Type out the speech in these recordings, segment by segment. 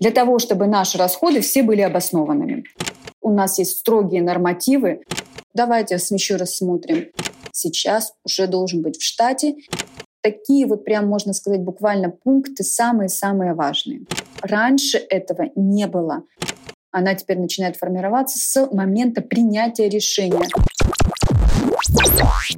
Для того, чтобы наши расходы все были обоснованными. У нас есть строгие нормативы. Давайте еще раз смотрим. Сейчас уже должен быть в штате. Такие вот прям, можно сказать, буквально пункты самые-самые важные. Раньше этого не было. Она теперь начинает формироваться с момента принятия решения.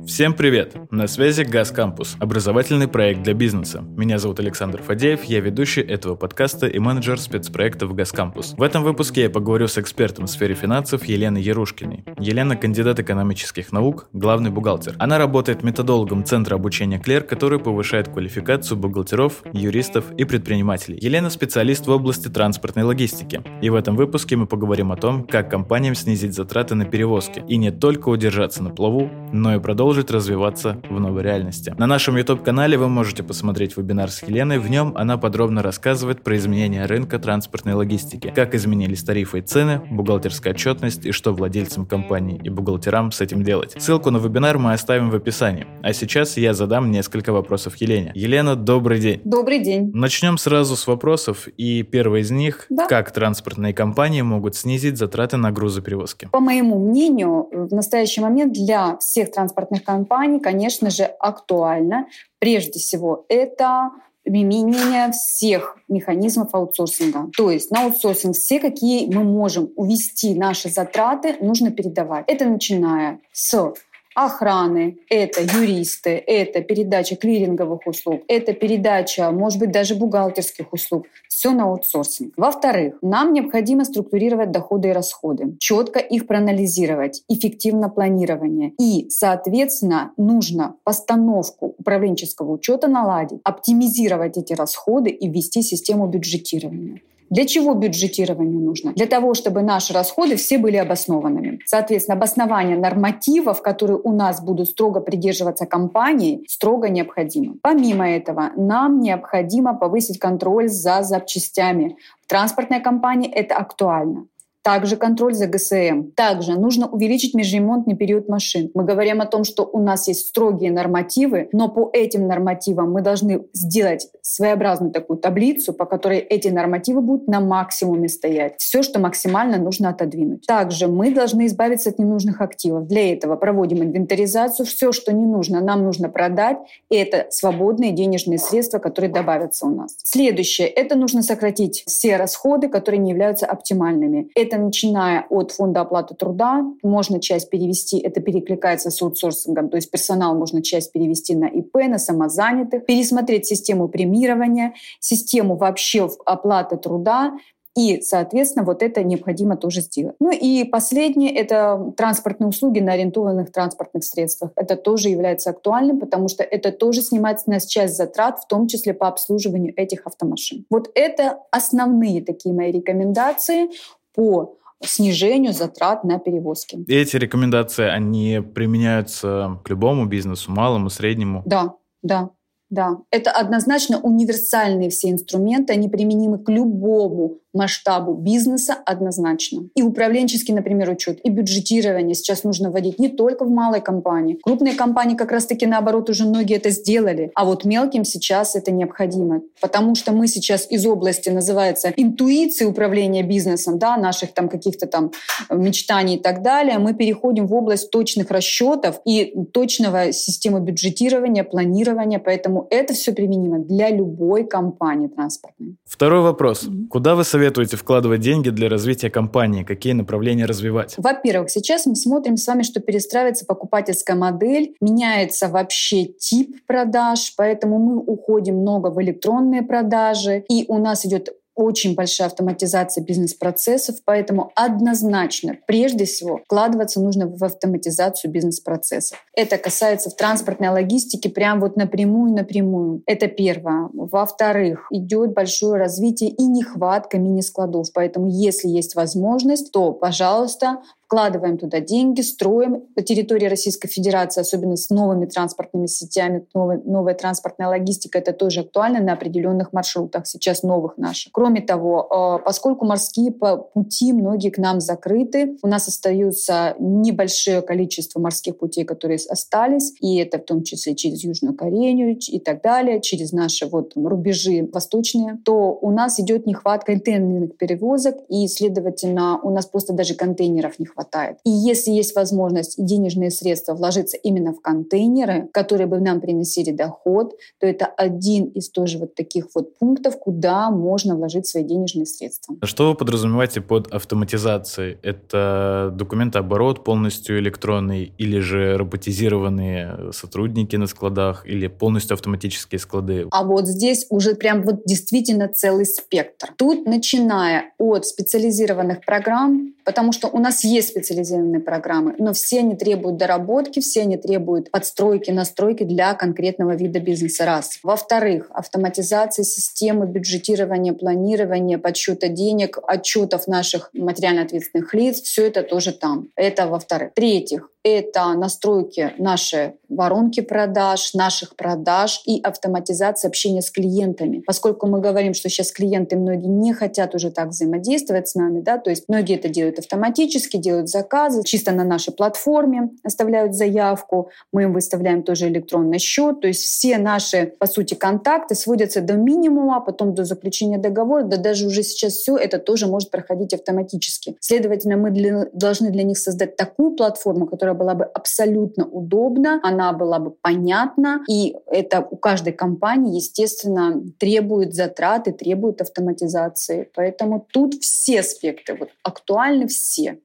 Всем привет! На связи Газ Кампус, образовательный проект для бизнеса. Меня зовут Александр Фадеев, я ведущий этого подкаста и менеджер спецпроектов Газ Кампус. В этом выпуске я поговорю с экспертом в сфере финансов Еленой Ярушкиной. Елена – кандидат экономических наук, главный бухгалтер. Она работает методологом Центра обучения Клер, который повышает квалификацию бухгалтеров, юристов и предпринимателей. Елена – специалист в области транспортной логистики. И в этом выпуске мы поговорим о том, как компаниям снизить затраты на перевозки и не только удержаться на плаву, но и продолжить развиваться в новой реальности. На нашем YouTube-канале вы можете посмотреть вебинар с Еленой. В нем она подробно рассказывает про изменения рынка транспортной логистики, как изменились тарифы и цены, бухгалтерская отчетность и что владельцам компании и бухгалтерам с этим делать. Ссылку на вебинар мы оставим в описании. А сейчас я задам несколько вопросов Елене. Елена, добрый день. Добрый день. Начнем сразу с вопросов. И первый из них, да. как транспортные компании могут снизить затраты на грузоперевозки? По моему мнению, в настоящий момент для всех транспортных компаний, конечно же, актуально. Прежде всего, это применение всех механизмов аутсорсинга. То есть на аутсорсинг все, какие мы можем увести наши затраты, нужно передавать. Это начиная с охраны, это юристы, это передача клиринговых услуг, это передача, может быть, даже бухгалтерских услуг. Все на аутсорсинг. Во-вторых, нам необходимо структурировать доходы и расходы, четко их проанализировать, эффективно планирование. И, соответственно, нужно постановку управленческого учета наладить, оптимизировать эти расходы и ввести систему бюджетирования. Для чего бюджетирование нужно? Для того, чтобы наши расходы все были обоснованными. Соответственно, обоснование нормативов, которые у нас будут строго придерживаться компании, строго необходимо. Помимо этого, нам необходимо повысить контроль за запчастями. В транспортной компании это актуально. Также контроль за ГСМ. Также нужно увеличить межремонтный период машин. Мы говорим о том, что у нас есть строгие нормативы, но по этим нормативам мы должны сделать своеобразную такую таблицу, по которой эти нормативы будут на максимуме стоять. Все, что максимально нужно отодвинуть. Также мы должны избавиться от ненужных активов. Для этого проводим инвентаризацию. Все, что не нужно, нам нужно продать. И это свободные денежные средства, которые добавятся у нас. Следующее. Это нужно сократить все расходы, которые не являются оптимальными. Это это начиная от фонда оплаты труда, можно часть перевести, это перекликается с аутсорсингом, то есть персонал можно часть перевести на ИП, на самозанятых, пересмотреть систему премирования, систему вообще оплаты труда, и, соответственно, вот это необходимо тоже сделать. Ну и последнее — это транспортные услуги на ориентованных транспортных средствах. Это тоже является актуальным, потому что это тоже снимает с нас часть затрат, в том числе по обслуживанию этих автомашин. Вот это основные такие мои рекомендации по снижению затрат на перевозки. эти рекомендации, они применяются к любому бизнесу, малому, среднему? Да, да. Да, это однозначно универсальные все инструменты, они применимы к любому масштабу бизнеса однозначно. И управленческий, например, учет, и бюджетирование сейчас нужно вводить не только в малой компании. Крупные компании как раз-таки наоборот уже многие это сделали, а вот мелким сейчас это необходимо, потому что мы сейчас из области называется интуиции управления бизнесом, да, наших там каких-то там мечтаний и так далее, мы переходим в область точных расчетов и точного системы бюджетирования, планирования, поэтому это все применимо для любой компании транспортной. Второй вопрос. Mm-hmm. Куда вы советуете советуете вкладывать деньги для развития компании? Какие направления развивать? Во-первых, сейчас мы смотрим с вами, что перестраивается покупательская модель, меняется вообще тип продаж, поэтому мы уходим много в электронные продажи, и у нас идет очень большая автоматизация бизнес-процессов, поэтому однозначно, прежде всего, вкладываться нужно в автоматизацию бизнес-процессов. Это касается в транспортной логистике прям вот напрямую-напрямую. Это первое. Во-вторых, идет большое развитие и нехватка мини-складов, поэтому если есть возможность, то, пожалуйста, вкладываем туда деньги, строим по территории Российской Федерации, особенно с новыми транспортными сетями, новая, новая транспортная логистика, это тоже актуально на определенных маршрутах, сейчас новых наших. Кроме того, э, поскольку морские пути многие к нам закрыты, у нас остаются небольшое количество морских путей, которые остались, и это в том числе через Южную Корею и так далее, через наши вот рубежи восточные, то у нас идет нехватка контейнерных перевозок, и, следовательно, у нас просто даже контейнеров не хватает. И если есть возможность и денежные средства вложиться именно в контейнеры, которые бы нам приносили доход, то это один из тоже вот таких вот пунктов, куда можно вложить свои денежные средства. Что вы подразумеваете под автоматизацией? Это документооборот полностью электронный или же роботизированные сотрудники на складах или полностью автоматические склады? А вот здесь уже прям вот действительно целый спектр. Тут начиная от специализированных программ, потому что у нас есть специализированные программы, но все они требуют доработки, все они требуют подстройки, настройки для конкретного вида бизнеса. Раз. Во-вторых, автоматизация системы бюджетирования, планирования, подсчета денег, отчетов наших материально ответственных лиц, все это тоже там. Это во-вторых. В-третьих, это настройки нашей воронки продаж, наших продаж и автоматизация общения с клиентами. Поскольку мы говорим, что сейчас клиенты многие не хотят уже так взаимодействовать с нами, да, то есть многие это делают автоматически, делают заказы, чисто на нашей платформе оставляют заявку, мы им выставляем тоже электронный счет, то есть все наши, по сути, контакты сводятся до минимума, потом до заключения договора, да даже уже сейчас все это тоже может проходить автоматически. Следовательно, мы для, должны для них создать такую платформу, которая которая была бы абсолютно удобна, она была бы понятна, и это у каждой компании, естественно, требует затраты, требует автоматизации. Поэтому тут все аспекты вот, актуальны все.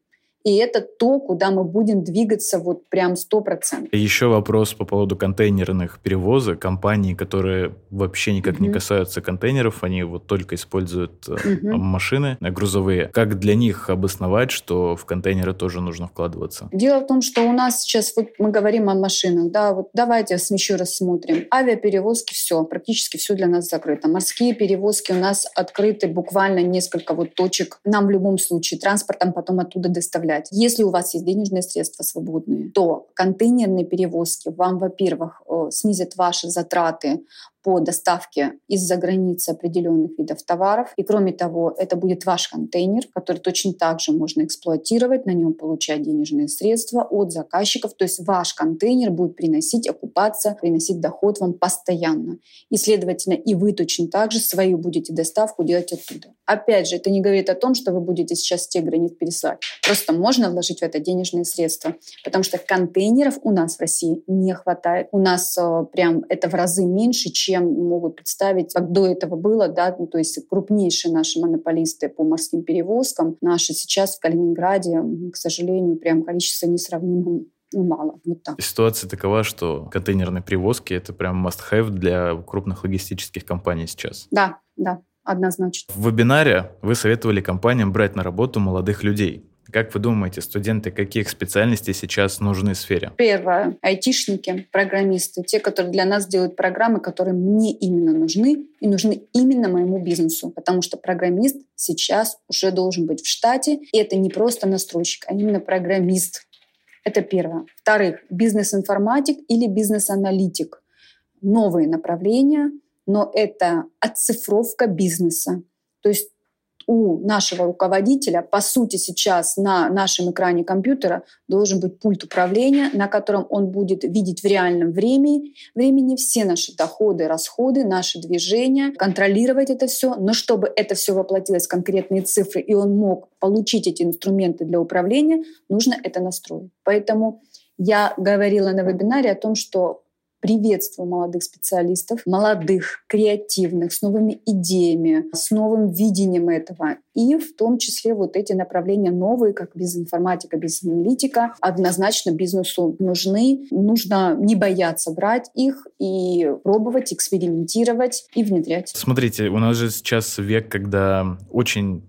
И это то, куда мы будем двигаться вот прям 100%. Еще вопрос по поводу контейнерных перевозок. Компании, которые вообще никак mm-hmm. не касаются контейнеров, они вот только используют mm-hmm. машины грузовые. Как для них обосновать, что в контейнеры тоже нужно вкладываться? Дело в том, что у нас сейчас, вот мы говорим о машинах, да, вот давайте еще раз смотрим. Авиаперевозки все, практически все для нас закрыто. Морские перевозки у нас открыты буквально несколько вот точек. Нам в любом случае транспортом потом оттуда доставлять доставлять. Если у вас есть денежные средства свободные, то контейнерные перевозки вам, во-первых, э, снизят ваши затраты по доставке из-за границы определенных видов товаров. И кроме того, это будет ваш контейнер, который точно так же можно эксплуатировать, на нем получать денежные средства от заказчиков. То есть ваш контейнер будет приносить, окупаться, приносить доход вам постоянно. И, следовательно, и вы точно так же свою будете доставку делать оттуда. Опять же, это не говорит о том, что вы будете сейчас с тех границ переслать. Просто можно вложить в это денежные средства, потому что контейнеров у нас в России не хватает. У нас э, прям это в разы меньше, чем чем могут представить, как до этого было, да, ну, то есть крупнейшие наши монополисты по морским перевозкам, наши сейчас в Калининграде, к сожалению, прям количество несравнимо ну, мало. Вот так. Ситуация такова, что контейнерные перевозки — это прям must-have для крупных логистических компаний сейчас. Да, да, однозначно. В вебинаре вы советовали компаниям брать на работу молодых людей. Как вы думаете, студенты каких специальностей сейчас нужны в сфере? Первое. Айтишники, программисты. Те, которые для нас делают программы, которые мне именно нужны и нужны именно моему бизнесу. Потому что программист сейчас уже должен быть в штате. И это не просто настройщик, а именно программист. Это первое. Вторых. Бизнес-информатик или бизнес-аналитик. Новые направления, но это оцифровка бизнеса. То есть у нашего руководителя, по сути, сейчас на нашем экране компьютера должен быть пульт управления, на котором он будет видеть в реальном времени, времени все наши доходы, расходы, наши движения, контролировать это все. Но чтобы это все воплотилось в конкретные цифры, и он мог получить эти инструменты для управления, нужно это настроить. Поэтому я говорила на вебинаре о том, что Приветствую молодых специалистов, молодых, креативных, с новыми идеями, с новым видением этого. И в том числе вот эти направления новые, как бизнес-информатика, бизнес-аналитика, однозначно бизнесу нужны. Нужно не бояться брать их и пробовать, экспериментировать и внедрять. Смотрите, у нас же сейчас век, когда очень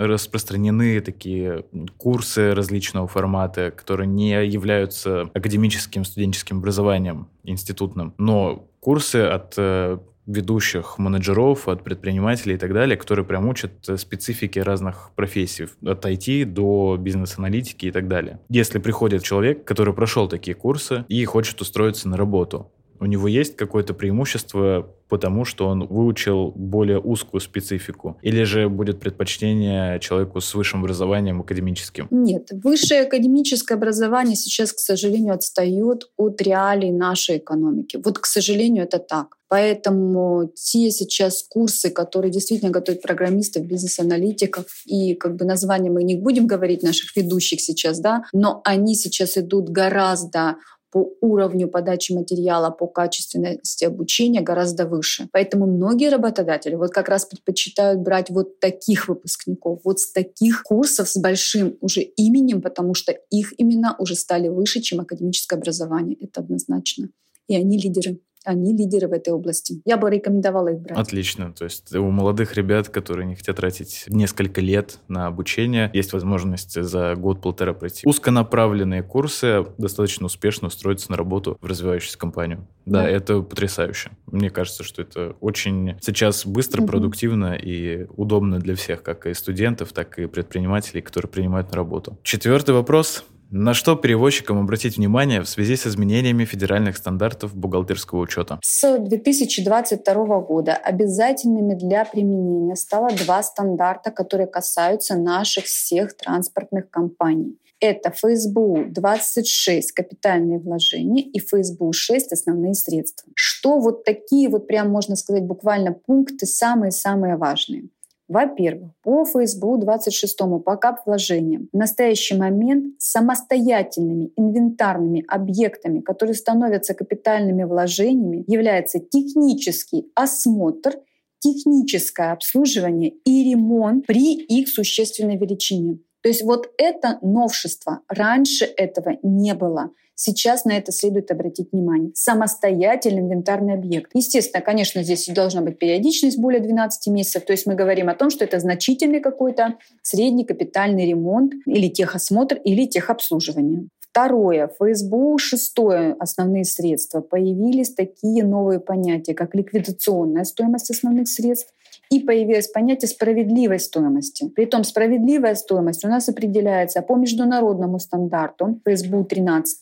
распространены такие курсы различного формата, которые не являются академическим студенческим образованием институтным, но курсы от э, ведущих менеджеров, от предпринимателей и так далее, которые прям учат специфики разных профессий, от IT до бизнес-аналитики и так далее. Если приходит человек, который прошел такие курсы и хочет устроиться на работу, у него есть какое-то преимущество, потому что он выучил более узкую специфику? Или же будет предпочтение человеку с высшим образованием академическим? Нет, высшее академическое образование сейчас, к сожалению, отстает от реалий нашей экономики. Вот, к сожалению, это так. Поэтому те сейчас курсы, которые действительно готовят программистов, бизнес-аналитиков, и как бы название мы не будем говорить наших ведущих сейчас, да, но они сейчас идут гораздо по уровню подачи материала, по качественности обучения гораздо выше. Поэтому многие работодатели вот как раз предпочитают брать вот таких выпускников, вот с таких курсов с большим уже именем, потому что их имена уже стали выше, чем академическое образование. Это однозначно. И они лидеры. Они лидеры в этой области. Я бы рекомендовала их брать. Отлично. То есть у молодых ребят, которые не хотят тратить несколько лет на обучение, есть возможность за год-полтора пройти узконаправленные курсы, достаточно успешно устроиться на работу в развивающуюся компанию. Да, да. это потрясающе. Мне кажется, что это очень сейчас быстро, угу. продуктивно и удобно для всех, как и студентов, так и предпринимателей, которые принимают на работу. Четвертый вопрос. На что перевозчикам обратить внимание в связи с изменениями федеральных стандартов бухгалтерского учета? С 2022 года обязательными для применения стало два стандарта, которые касаются наших всех транспортных компаний. Это ФСБУ 26 капитальные вложения и ФСБУ 6 основные средства. Что вот такие вот прям можно сказать буквально пункты самые-самые важные. Во-первых, по ФСБУ 26 по кап-вложениям в настоящий момент самостоятельными инвентарными объектами, которые становятся капитальными вложениями, является технический осмотр техническое обслуживание и ремонт при их существенной величине. То есть вот это новшество. Раньше этого не было. Сейчас на это следует обратить внимание. Самостоятельный инвентарный объект. Естественно, конечно, здесь должна быть периодичность более 12 месяцев. То есть мы говорим о том, что это значительный какой-то средний капитальный ремонт или техосмотр, или техобслуживание. Второе. ФСБУ шестое основные средства. Появились такие новые понятия, как ликвидационная стоимость основных средств и появилось понятие справедливой стоимости. Притом справедливая стоимость у нас определяется по международному стандарту ФСБУ 13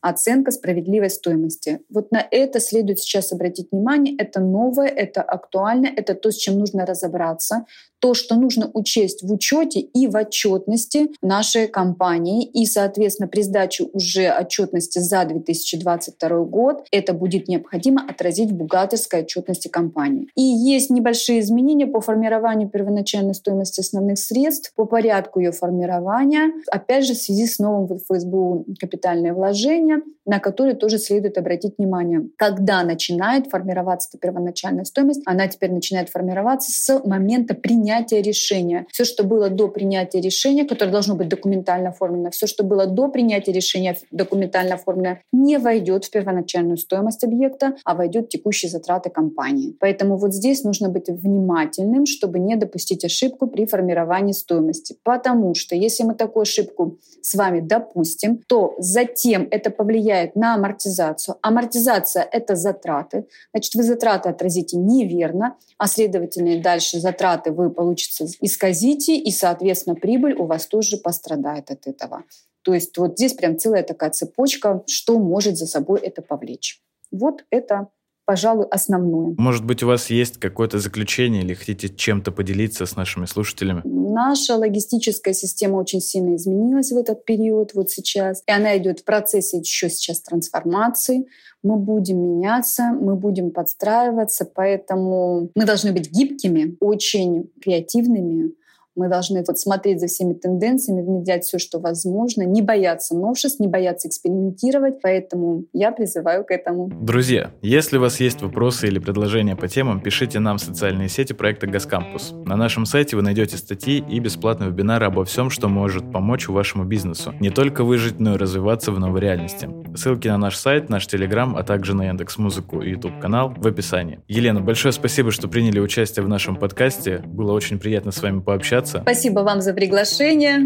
оценка справедливой стоимости. Вот на это следует сейчас обратить внимание. Это новое, это актуально, это то, с чем нужно разобраться, то, что нужно учесть в учете и в отчетности нашей компании. И, соответственно, при сдаче уже отчетности за 2022 год это будет необходимо отразить в бухгалтерской отчетности компании. И есть небольшие изменения по формированию первоначальной стоимости основных средств, по порядку ее формирования, опять же, в связи с новым ФСБУ капитальное вложение, на которые тоже следует обратить внимание. Когда начинает формироваться первоначальная стоимость, она теперь начинает формироваться с момента принятия принятия решения. Все, что было до принятия решения, которое должно быть документально оформлено, все, что было до принятия решения документально оформлено, не войдет в первоначальную стоимость объекта, а войдет в текущие затраты компании. Поэтому вот здесь нужно быть внимательным, чтобы не допустить ошибку при формировании стоимости. Потому что если мы такую ошибку с вами допустим, то затем это повлияет на амортизацию. Амортизация — это затраты. Значит, вы затраты отразите неверно, а следовательно дальше затраты вы получится исказите, и, соответственно, прибыль у вас тоже пострадает от этого. То есть вот здесь прям целая такая цепочка, что может за собой это повлечь. Вот это пожалуй, основное. Может быть, у вас есть какое-то заключение или хотите чем-то поделиться с нашими слушателями? Наша логистическая система очень сильно изменилась в этот период, вот сейчас. И она идет в процессе еще сейчас трансформации. Мы будем меняться, мы будем подстраиваться, поэтому мы должны быть гибкими, очень креативными, мы должны вот смотреть за всеми тенденциями, внедрять все, что возможно, не бояться новшеств, не бояться экспериментировать. Поэтому я призываю к этому. Друзья, если у вас есть вопросы или предложения по темам, пишите нам в социальные сети проекта «Газкампус». На нашем сайте вы найдете статьи и бесплатные вебинары обо всем, что может помочь вашему бизнесу. Не только выжить, но и развиваться в новой реальности. Ссылки на наш сайт, наш телеграм, а также на Яндекс Музыку и YouTube канал в описании. Елена, большое спасибо, что приняли участие в нашем подкасте. Было очень приятно с вами пообщаться общаться. Спасибо вам за приглашение.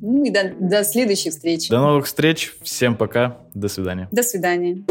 Ну и до, до следующих встреч. До новых встреч. Всем пока. До свидания. До свидания.